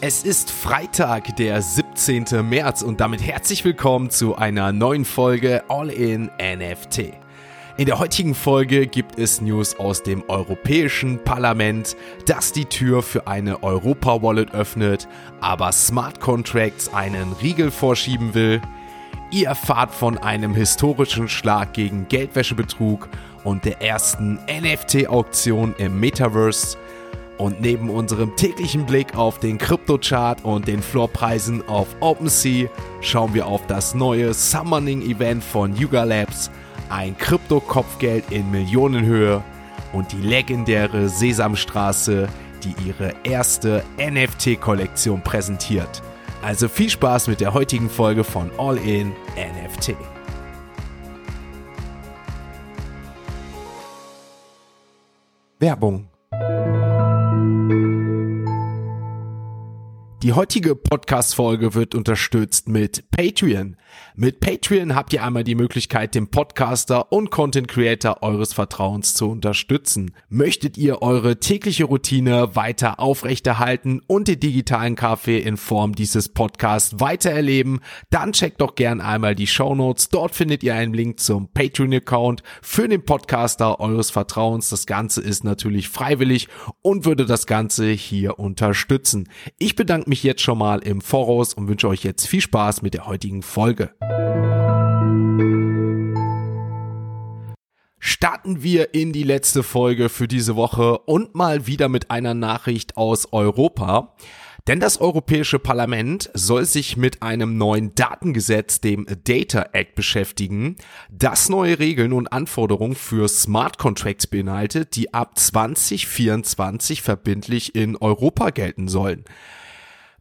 Es ist Freitag, der 17. März und damit herzlich willkommen zu einer neuen Folge All in NFT. In der heutigen Folge gibt es News aus dem Europäischen Parlament, das die Tür für eine Europa-Wallet öffnet, aber Smart Contracts einen Riegel vorschieben will. Ihr erfahrt von einem historischen Schlag gegen Geldwäschebetrug und der ersten NFT-Auktion im Metaverse. Und neben unserem täglichen Blick auf den Kryptochart und den Floorpreisen auf OpenSea schauen wir auf das neue Summoning-Event von Yuga Labs, ein Krypto-Kopfgeld in Millionenhöhe und die legendäre Sesamstraße, die ihre erste NFT-Kollektion präsentiert. Also viel Spaß mit der heutigen Folge von All In NFT. Werbung Die heutige Podcast-Folge wird unterstützt mit Patreon. Mit Patreon habt ihr einmal die Möglichkeit, den Podcaster und Content Creator eures Vertrauens zu unterstützen. Möchtet ihr eure tägliche Routine weiter aufrechterhalten und den digitalen Kaffee in Form dieses Podcasts weiter erleben, dann checkt doch gern einmal die Show Notes. Dort findet ihr einen Link zum Patreon-Account für den Podcaster eures Vertrauens. Das Ganze ist natürlich freiwillig und würde das Ganze hier unterstützen. Ich bedanke mich jetzt schon mal im Voraus und wünsche euch jetzt viel Spaß mit der heutigen Folge. Starten wir in die letzte Folge für diese Woche und mal wieder mit einer Nachricht aus Europa. Denn das Europäische Parlament soll sich mit einem neuen Datengesetz, dem Data Act, beschäftigen, das neue Regeln und Anforderungen für Smart Contracts beinhaltet, die ab 2024 verbindlich in Europa gelten sollen.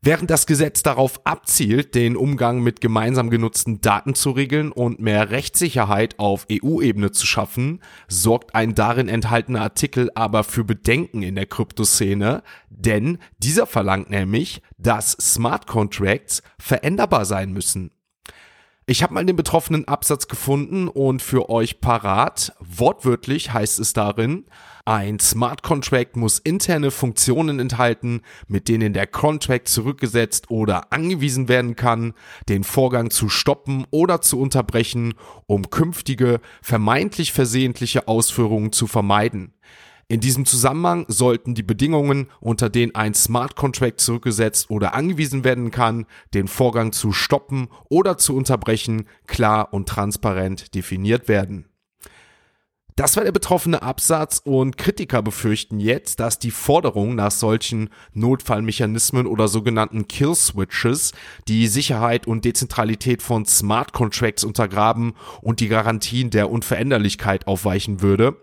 Während das Gesetz darauf abzielt, den Umgang mit gemeinsam genutzten Daten zu regeln und mehr Rechtssicherheit auf EU-Ebene zu schaffen, sorgt ein darin enthaltener Artikel aber für Bedenken in der Kryptoszene, denn dieser verlangt nämlich, dass Smart Contracts veränderbar sein müssen. Ich habe mal den betroffenen Absatz gefunden und für euch parat. Wortwörtlich heißt es darin, ein Smart Contract muss interne Funktionen enthalten, mit denen der Contract zurückgesetzt oder angewiesen werden kann, den Vorgang zu stoppen oder zu unterbrechen, um künftige vermeintlich versehentliche Ausführungen zu vermeiden. In diesem Zusammenhang sollten die Bedingungen, unter denen ein Smart Contract zurückgesetzt oder angewiesen werden kann, den Vorgang zu stoppen oder zu unterbrechen, klar und transparent definiert werden. Das war der betroffene Absatz und Kritiker befürchten jetzt, dass die Forderung nach solchen Notfallmechanismen oder sogenannten Kill Switches die Sicherheit und Dezentralität von Smart Contracts untergraben und die Garantien der Unveränderlichkeit aufweichen würde.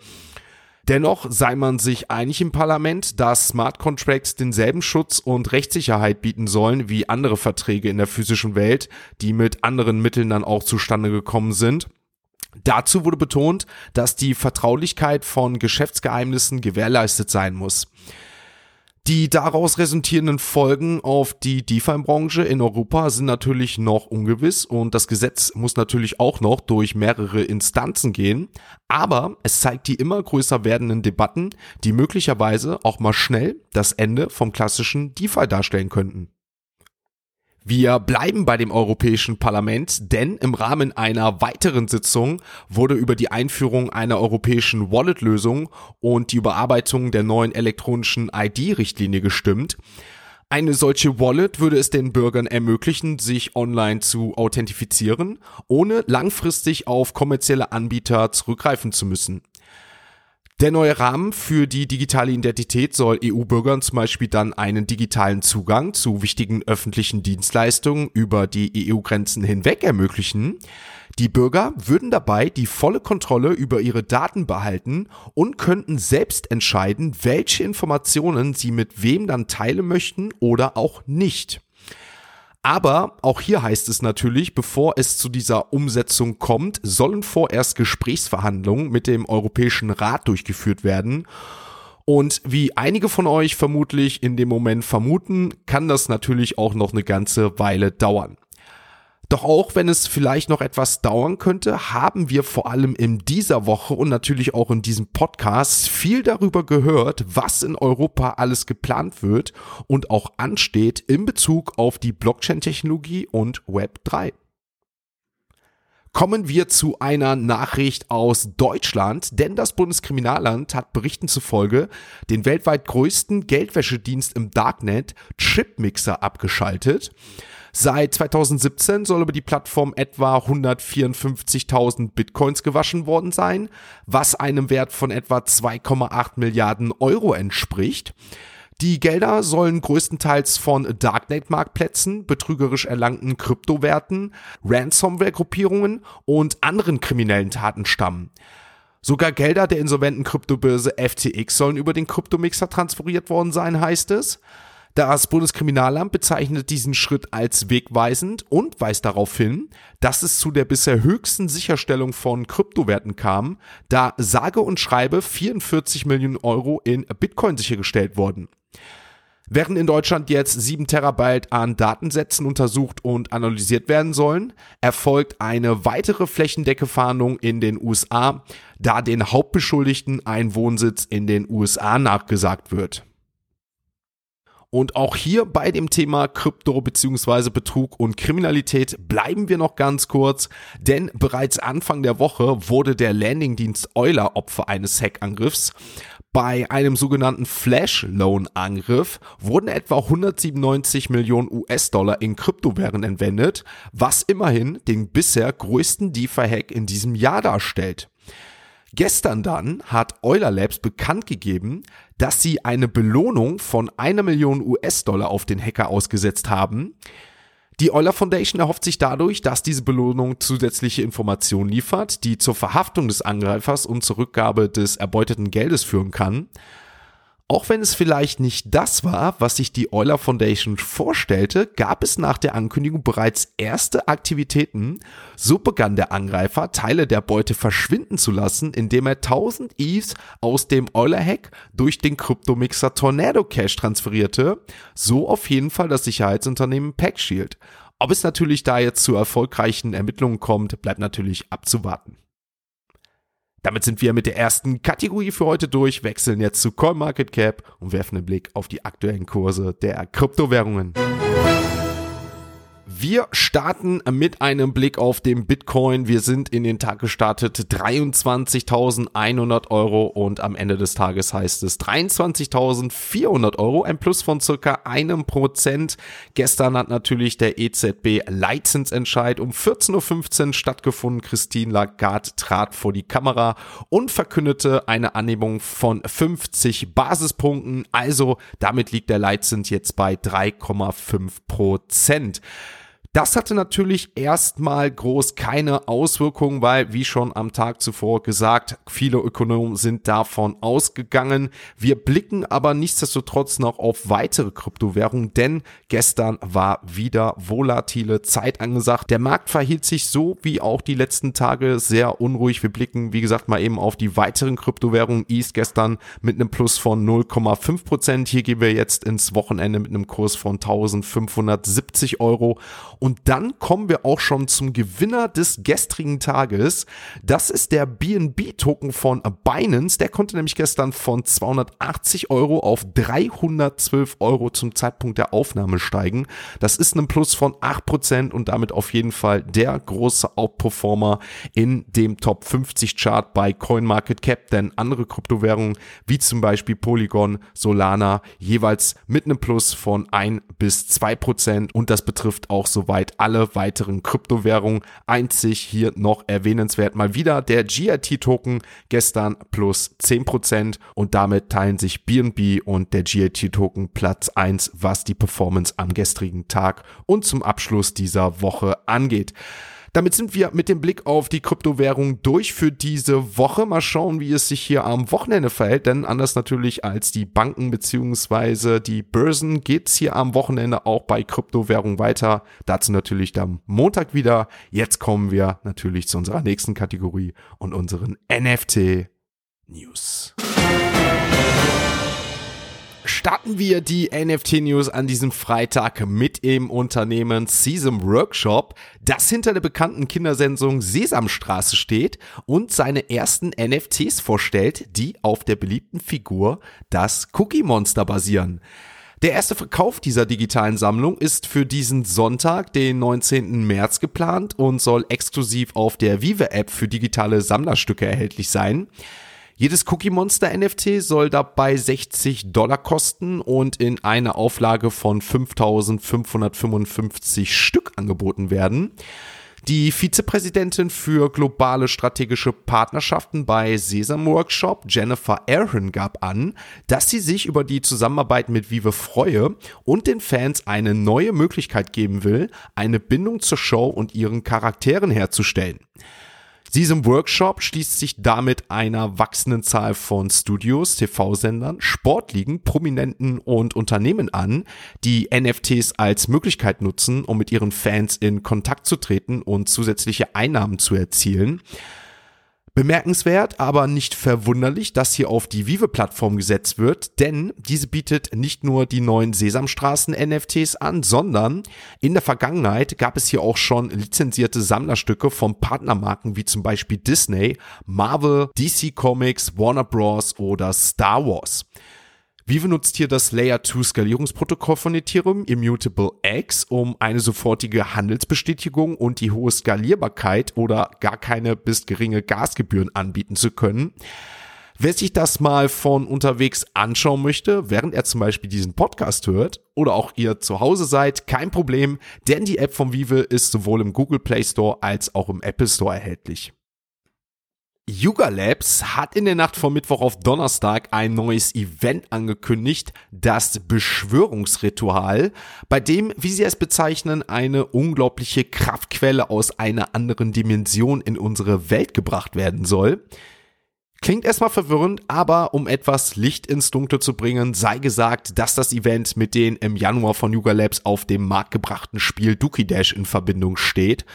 Dennoch sei man sich einig im Parlament, dass Smart Contracts denselben Schutz und Rechtssicherheit bieten sollen wie andere Verträge in der physischen Welt, die mit anderen Mitteln dann auch zustande gekommen sind. Dazu wurde betont, dass die Vertraulichkeit von Geschäftsgeheimnissen gewährleistet sein muss. Die daraus resultierenden Folgen auf die DeFi-Branche in Europa sind natürlich noch ungewiss und das Gesetz muss natürlich auch noch durch mehrere Instanzen gehen. Aber es zeigt die immer größer werdenden Debatten, die möglicherweise auch mal schnell das Ende vom klassischen DeFi darstellen könnten. Wir bleiben bei dem Europäischen Parlament, denn im Rahmen einer weiteren Sitzung wurde über die Einführung einer europäischen Wallet-Lösung und die Überarbeitung der neuen elektronischen ID-Richtlinie gestimmt. Eine solche Wallet würde es den Bürgern ermöglichen, sich online zu authentifizieren, ohne langfristig auf kommerzielle Anbieter zurückgreifen zu müssen. Der neue Rahmen für die digitale Identität soll EU-Bürgern zum Beispiel dann einen digitalen Zugang zu wichtigen öffentlichen Dienstleistungen über die EU-Grenzen hinweg ermöglichen. Die Bürger würden dabei die volle Kontrolle über ihre Daten behalten und könnten selbst entscheiden, welche Informationen sie mit wem dann teilen möchten oder auch nicht. Aber auch hier heißt es natürlich, bevor es zu dieser Umsetzung kommt, sollen vorerst Gesprächsverhandlungen mit dem Europäischen Rat durchgeführt werden. Und wie einige von euch vermutlich in dem Moment vermuten, kann das natürlich auch noch eine ganze Weile dauern. Doch auch wenn es vielleicht noch etwas dauern könnte, haben wir vor allem in dieser Woche und natürlich auch in diesem Podcast viel darüber gehört, was in Europa alles geplant wird und auch ansteht in Bezug auf die Blockchain-Technologie und Web 3. Kommen wir zu einer Nachricht aus Deutschland, denn das Bundeskriminalamt hat Berichten zufolge den weltweit größten Geldwäschedienst im Darknet Chipmixer abgeschaltet. Seit 2017 soll über die Plattform etwa 154.000 Bitcoins gewaschen worden sein, was einem Wert von etwa 2,8 Milliarden Euro entspricht. Die Gelder sollen größtenteils von Darknet-Marktplätzen, betrügerisch erlangten Kryptowerten, Ransomware-Gruppierungen und anderen kriminellen Taten stammen. Sogar Gelder der insolventen Kryptobörse FTX sollen über den Kryptomixer transferiert worden sein, heißt es. Das Bundeskriminalamt bezeichnet diesen Schritt als wegweisend und weist darauf hin, dass es zu der bisher höchsten Sicherstellung von Kryptowerten kam, da sage und schreibe 44 Millionen Euro in Bitcoin sichergestellt wurden. Während in Deutschland jetzt 7 Terabyte an Datensätzen untersucht und analysiert werden sollen, erfolgt eine weitere Flächendecke-Fahndung in den USA, da den Hauptbeschuldigten ein Wohnsitz in den USA nachgesagt wird. Und auch hier bei dem Thema Krypto bzw. Betrug und Kriminalität bleiben wir noch ganz kurz, denn bereits Anfang der Woche wurde der Landingdienst Euler Opfer eines Hackangriffs. Bei einem sogenannten Flash-Loan-Angriff wurden etwa 197 Millionen US-Dollar in Kryptowährungen entwendet, was immerhin den bisher größten DeFi-Hack in diesem Jahr darstellt. Gestern dann hat Euler Labs bekannt gegeben, dass sie eine Belohnung von einer Million US-Dollar auf den Hacker ausgesetzt haben. Die Euler Foundation erhofft sich dadurch, dass diese Belohnung zusätzliche Informationen liefert, die zur Verhaftung des Angreifers und zur Rückgabe des erbeuteten Geldes führen kann. Auch wenn es vielleicht nicht das war, was sich die Euler Foundation vorstellte, gab es nach der Ankündigung bereits erste Aktivitäten. So begann der Angreifer, Teile der Beute verschwinden zu lassen, indem er 1000 ETHs aus dem Euler-Hack durch den Kryptomixer Tornado Cash transferierte. So auf jeden Fall das Sicherheitsunternehmen PackShield. Ob es natürlich da jetzt zu erfolgreichen Ermittlungen kommt, bleibt natürlich abzuwarten. Damit sind wir mit der ersten Kategorie für heute durch, wechseln jetzt zu CoinMarketCap und werfen einen Blick auf die aktuellen Kurse der Kryptowährungen. Wir starten mit einem Blick auf den Bitcoin. Wir sind in den Tag gestartet 23.100 Euro und am Ende des Tages heißt es 23.400 Euro, ein Plus von circa einem Prozent. Gestern hat natürlich der EZB Leitzinsentscheid um 14.15 Uhr stattgefunden. Christine Lagarde trat vor die Kamera und verkündete eine Annehmung von 50 Basispunkten. Also damit liegt der Leitzins jetzt bei 3,5 Prozent. Das hatte natürlich erstmal groß keine Auswirkungen, weil, wie schon am Tag zuvor gesagt, viele Ökonomen sind davon ausgegangen. Wir blicken aber nichtsdestotrotz noch auf weitere Kryptowährungen, denn gestern war wieder volatile Zeit angesagt. Der Markt verhielt sich so wie auch die letzten Tage sehr unruhig. Wir blicken, wie gesagt, mal eben auf die weiteren Kryptowährungen. East gestern mit einem Plus von 0,5 Prozent. Hier gehen wir jetzt ins Wochenende mit einem Kurs von 1570 Euro. Und dann kommen wir auch schon zum Gewinner des gestrigen Tages. Das ist der BNB-Token von Binance. Der konnte nämlich gestern von 280 Euro auf 312 Euro zum Zeitpunkt der Aufnahme steigen. Das ist ein Plus von 8% und damit auf jeden Fall der große Outperformer in dem Top 50 Chart bei CoinMarketCap, denn andere Kryptowährungen wie zum Beispiel Polygon, Solana jeweils mit einem Plus von 1 bis 2% und das betrifft auch soweit soweit alle weiteren Kryptowährungen. Einzig hier noch erwähnenswert mal wieder der GIT-Token gestern plus 10% und damit teilen sich BNB und der GIT-Token Platz 1, was die Performance am gestrigen Tag und zum Abschluss dieser Woche angeht. Damit sind wir mit dem Blick auf die Kryptowährung durch für diese Woche. Mal schauen, wie es sich hier am Wochenende verhält, denn anders natürlich als die Banken beziehungsweise die Börsen geht's hier am Wochenende auch bei Kryptowährung weiter. Dazu natürlich am Montag wieder. Jetzt kommen wir natürlich zu unserer nächsten Kategorie und unseren NFT News. Starten wir die NFT-News an diesem Freitag mit dem Unternehmen Season Workshop, das hinter der bekannten Kindersendung Sesamstraße steht und seine ersten NFTs vorstellt, die auf der beliebten Figur das Cookie Monster basieren. Der erste Verkauf dieser digitalen Sammlung ist für diesen Sonntag, den 19. März geplant und soll exklusiv auf der Vive App für digitale Sammlerstücke erhältlich sein. Jedes Cookie Monster NFT soll dabei 60 Dollar kosten und in einer Auflage von 5555 Stück angeboten werden. Die Vizepräsidentin für globale strategische Partnerschaften bei Sesam Workshop, Jennifer Aaron, gab an, dass sie sich über die Zusammenarbeit mit Vive freue und den Fans eine neue Möglichkeit geben will, eine Bindung zur Show und ihren Charakteren herzustellen. Diesem Workshop schließt sich damit einer wachsenden Zahl von Studios, TV-Sendern, Sportligen, Prominenten und Unternehmen an, die NFTs als Möglichkeit nutzen, um mit ihren Fans in Kontakt zu treten und zusätzliche Einnahmen zu erzielen. Bemerkenswert, aber nicht verwunderlich, dass hier auf die Vive-Plattform gesetzt wird, denn diese bietet nicht nur die neuen Sesamstraßen-NFTs an, sondern in der Vergangenheit gab es hier auch schon lizenzierte Sammlerstücke von Partnermarken wie zum Beispiel Disney, Marvel, DC Comics, Warner Bros. oder Star Wars. Vive nutzt hier das Layer 2 Skalierungsprotokoll von Ethereum, Immutable X, um eine sofortige Handelsbestätigung und die hohe Skalierbarkeit oder gar keine bis geringe Gasgebühren anbieten zu können. Wer sich das mal von unterwegs anschauen möchte, während er zum Beispiel diesen Podcast hört oder auch ihr zu Hause seid, kein Problem, denn die App von Vive ist sowohl im Google Play Store als auch im Apple Store erhältlich. Yuga Labs hat in der Nacht von Mittwoch auf Donnerstag ein neues Event angekündigt, das Beschwörungsritual, bei dem, wie sie es bezeichnen, eine unglaubliche Kraftquelle aus einer anderen Dimension in unsere Welt gebracht werden soll. Klingt erstmal verwirrend, aber um etwas Licht ins Dunkle zu bringen, sei gesagt, dass das Event mit den im Januar von Yuga Labs auf dem Markt gebrachten Spiel Dookie Dash in Verbindung steht.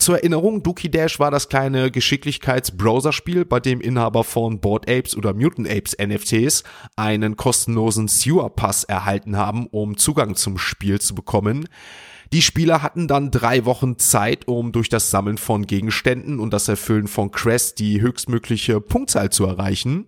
Zur Erinnerung, Dookie Dash war das kleine Geschicklichkeits-Browser-Spiel, bei dem Inhaber von Board Apes oder Mutant Apes NFTs einen kostenlosen Sewer Pass erhalten haben, um Zugang zum Spiel zu bekommen. Die Spieler hatten dann drei Wochen Zeit, um durch das Sammeln von Gegenständen und das Erfüllen von Quests die höchstmögliche Punktzahl zu erreichen.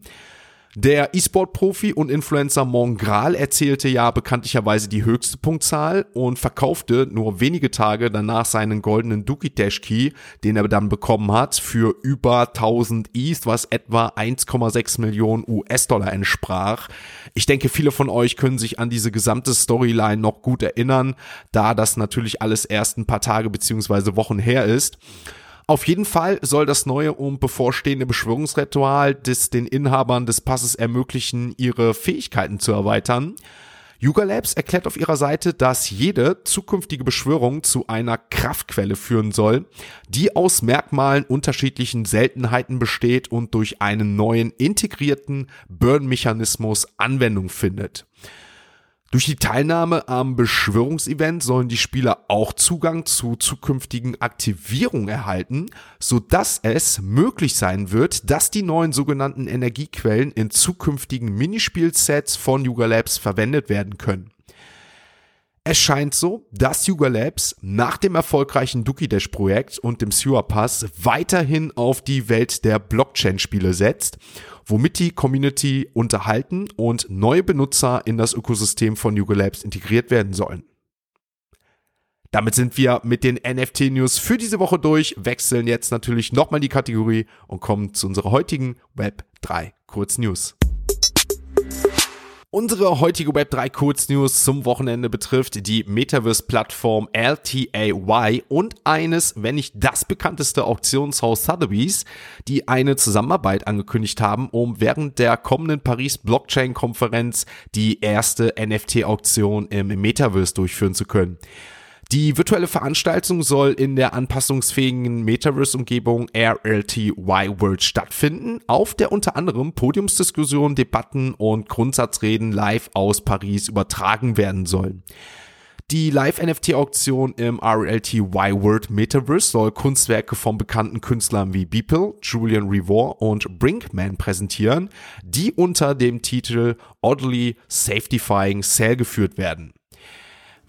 Der E-Sport-Profi und Influencer Mongral erzählte ja bekanntlicherweise die höchste Punktzahl und verkaufte nur wenige Tage danach seinen goldenen Dookie Dash Key, den er dann bekommen hat, für über 1000 East, was etwa 1,6 Millionen US-Dollar entsprach. Ich denke, viele von euch können sich an diese gesamte Storyline noch gut erinnern, da das natürlich alles erst ein paar Tage beziehungsweise Wochen her ist. Auf jeden Fall soll das neue und bevorstehende Beschwörungsritual des den Inhabern des Passes ermöglichen, ihre Fähigkeiten zu erweitern. Yuga Labs erklärt auf ihrer Seite, dass jede zukünftige Beschwörung zu einer Kraftquelle führen soll, die aus Merkmalen unterschiedlichen Seltenheiten besteht und durch einen neuen integrierten Burn-Mechanismus Anwendung findet. Durch die Teilnahme am Beschwörungsevent sollen die Spieler auch Zugang zu zukünftigen Aktivierungen erhalten, so dass es möglich sein wird, dass die neuen sogenannten Energiequellen in zukünftigen Minispielsets von Yuga Labs verwendet werden können. Es scheint so, dass Yuga Labs nach dem erfolgreichen Dookie Dash Projekt und dem Sewer Pass weiterhin auf die Welt der Blockchain-Spiele setzt womit die Community unterhalten und neue Benutzer in das Ökosystem von Yuga Labs integriert werden sollen. Damit sind wir mit den NFT-News für diese Woche durch, wechseln jetzt natürlich nochmal die Kategorie und kommen zu unserer heutigen Web 3 Kurznews. Unsere heutige Web3 Kurznews zum Wochenende betrifft die Metaverse-Plattform LTAY und eines, wenn nicht das bekannteste Auktionshaus Sotheby's, die eine Zusammenarbeit angekündigt haben, um während der kommenden Paris Blockchain-Konferenz die erste NFT-Auktion im Metaverse durchführen zu können. Die virtuelle Veranstaltung soll in der anpassungsfähigen Metaverse-Umgebung RLTY World stattfinden, auf der unter anderem Podiumsdiskussionen, Debatten und Grundsatzreden live aus Paris übertragen werden sollen. Die Live-NFT-Auktion im RLTY World Metaverse soll Kunstwerke von bekannten Künstlern wie Beeple, Julian Revor und Brinkman präsentieren, die unter dem Titel Oddly Safetyfying Sale geführt werden.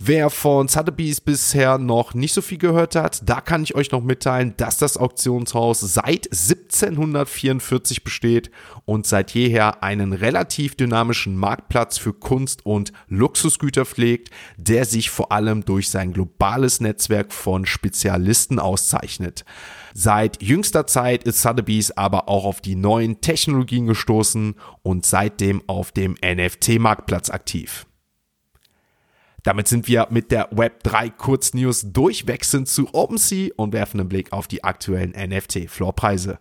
Wer von Sotheby's bisher noch nicht so viel gehört hat, da kann ich euch noch mitteilen, dass das Auktionshaus seit 1744 besteht und seit jeher einen relativ dynamischen Marktplatz für Kunst und Luxusgüter pflegt, der sich vor allem durch sein globales Netzwerk von Spezialisten auszeichnet. Seit jüngster Zeit ist Sotheby's aber auch auf die neuen Technologien gestoßen und seitdem auf dem NFT-Marktplatz aktiv. Damit sind wir mit der Web3 Kurznews durchwechselnd zu OpenSea und werfen einen Blick auf die aktuellen NFT-Floorpreise.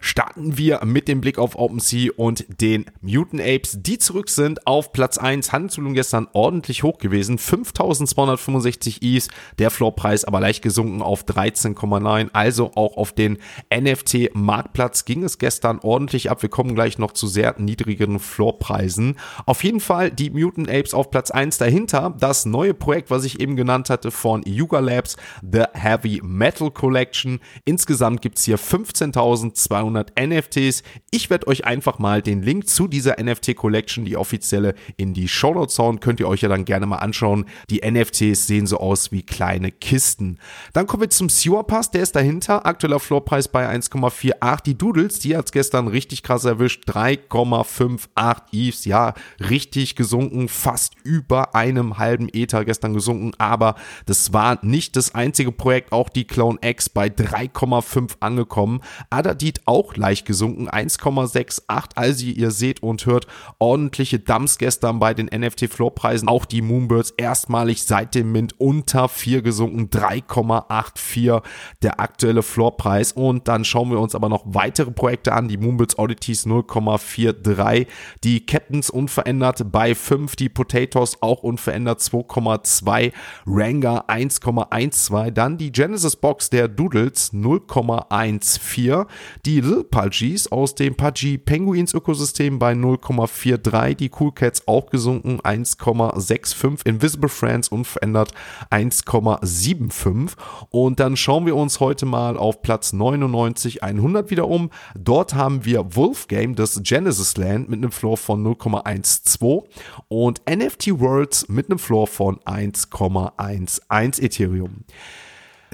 Starten wir mit dem Blick auf OpenSea und den Mutant Apes, die zurück sind auf Platz 1. Handelsvolumen gestern ordentlich hoch gewesen, 5265 Is, der Floorpreis aber leicht gesunken auf 13,9, also auch auf den NFT-Marktplatz ging es gestern ordentlich ab. Wir kommen gleich noch zu sehr niedrigen Floorpreisen. Auf jeden Fall die Mutant Apes auf Platz 1 dahinter, das neue Projekt, was ich eben genannt hatte von Yuga Labs, The Heavy Metal Collection. Insgesamt gibt's hier 15.200 200 NFTs. Ich werde euch einfach mal den Link zu dieser NFT Collection, die offizielle, in die Show Notes hauen. Könnt ihr euch ja dann gerne mal anschauen. Die NFTs sehen so aus wie kleine Kisten. Dann kommen wir zum Sewer Pass, der ist dahinter. Aktueller Floorpreis bei 1,48. Die Doodles, die hat's gestern richtig krass erwischt. 3,58 Eves. Ja, richtig gesunken. Fast über einem halben Ether gestern gesunken. Aber das war nicht das einzige Projekt. Auch die Clone X bei 3,5 angekommen. Adadit auch auch leicht gesunken, 1,68. Also ihr seht und hört ordentliche Dumps gestern bei den NFT-Floorpreisen. Auch die Moonbirds erstmalig seit dem Mint unter 4 gesunken, 3,84 der aktuelle Floorpreis. Und dann schauen wir uns aber noch weitere Projekte an. Die Moonbirds Oddities 0,43, die Captains unverändert bei 5, die Potatoes auch unverändert 2,2, Ranga 1,12, dann die Genesis Box der Doodles 0,14, die Pudgies aus dem Pudgy Penguins Ökosystem bei 0,43, die Cool Cats auch gesunken 1,65, Invisible Friends unverändert 1,75 und dann schauen wir uns heute mal auf Platz 99 100 wieder um. Dort haben wir Wolfgame, das Genesis Land mit einem Floor von 0,12 und NFT Worlds mit einem Floor von 1,11 Ethereum.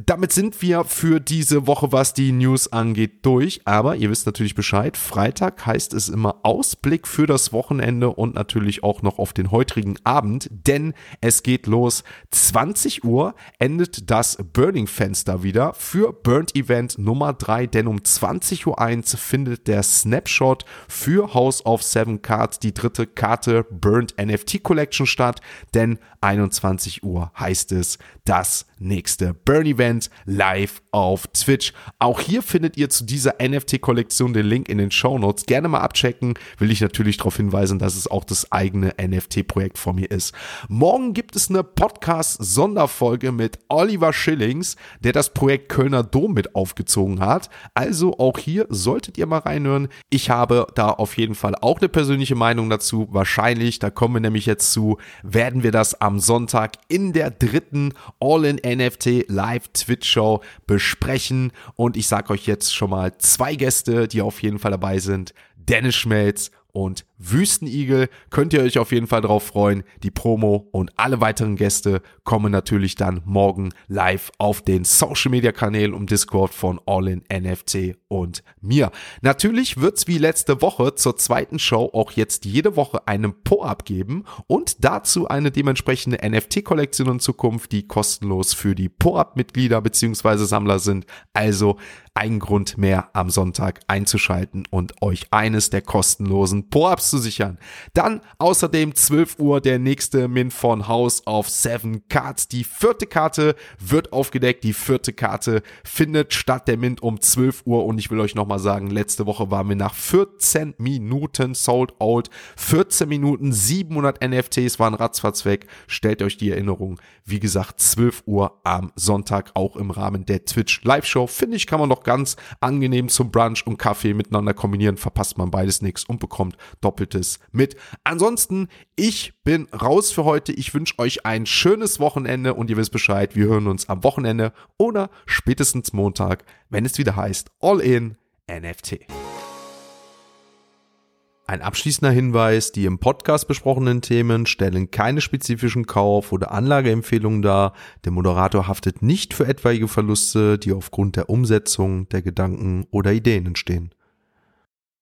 Damit sind wir für diese Woche, was die News angeht, durch. Aber ihr wisst natürlich Bescheid. Freitag heißt es immer Ausblick für das Wochenende und natürlich auch noch auf den heutigen Abend, denn es geht los. 20 Uhr endet das Burning-Fenster wieder für Burnt Event Nummer 3, denn um 20.01 Uhr findet der Snapshot für House of Seven Cards, die dritte Karte Burnt NFT Collection statt, denn 21 Uhr heißt es das nächste Burn Event live auf Twitch. Auch hier findet ihr zu dieser NFT-Kollektion den Link in den Show Notes. Gerne mal abchecken. Will ich natürlich darauf hinweisen, dass es auch das eigene NFT-Projekt von mir ist. Morgen gibt es eine Podcast-Sonderfolge mit Oliver Schillings, der das Projekt Kölner Dom mit aufgezogen hat. Also auch hier solltet ihr mal reinhören. Ich habe da auf jeden Fall auch eine persönliche Meinung dazu. Wahrscheinlich, da kommen wir nämlich jetzt zu, werden wir das am Sonntag in der dritten All-in-NFT Live-Twitch-Show besprechen. Und ich sage euch jetzt schon mal zwei Gäste, die auf jeden Fall dabei sind. Dennis Schmelz und Wüstenigel könnt ihr euch auf jeden Fall drauf freuen. Die Promo und alle weiteren Gäste kommen natürlich dann morgen live auf den Social Media Kanälen und Discord von All in NFT und mir. Natürlich wird's wie letzte Woche zur zweiten Show auch jetzt jede Woche einen Po-Up geben und dazu eine dementsprechende NFT-Kollektion in Zukunft, die kostenlos für die Po-Up-Mitglieder bzw. Sammler sind. Also ein Grund mehr am Sonntag einzuschalten und euch eines der kostenlosen Po-Ups abzusichern. Dann außerdem 12 Uhr der nächste Min von House of Seven Cards. Die vierte Karte wird aufgedeckt. Die vierte Karte findet statt der Mint um 12 Uhr. Und ich will euch nochmal sagen, letzte Woche waren wir nach 14 Minuten sold out. 14 Minuten, 700 NFTs waren ratzfatz weg. Stellt euch die Erinnerung. Wie gesagt, 12 Uhr am Sonntag auch im Rahmen der Twitch Live Show. Finde ich, kann man doch ganz angenehm zum Brunch und Kaffee miteinander kombinieren. Verpasst man beides nichts und bekommt doppelt Doppeltes mit. Ansonsten, ich bin raus für heute. Ich wünsche euch ein schönes Wochenende und ihr wisst Bescheid, wir hören uns am Wochenende oder spätestens Montag, wenn es wieder heißt All in NFT. Ein abschließender Hinweis, die im Podcast besprochenen Themen stellen keine spezifischen Kauf- oder Anlageempfehlungen dar. Der Moderator haftet nicht für etwaige Verluste, die aufgrund der Umsetzung der Gedanken oder Ideen entstehen.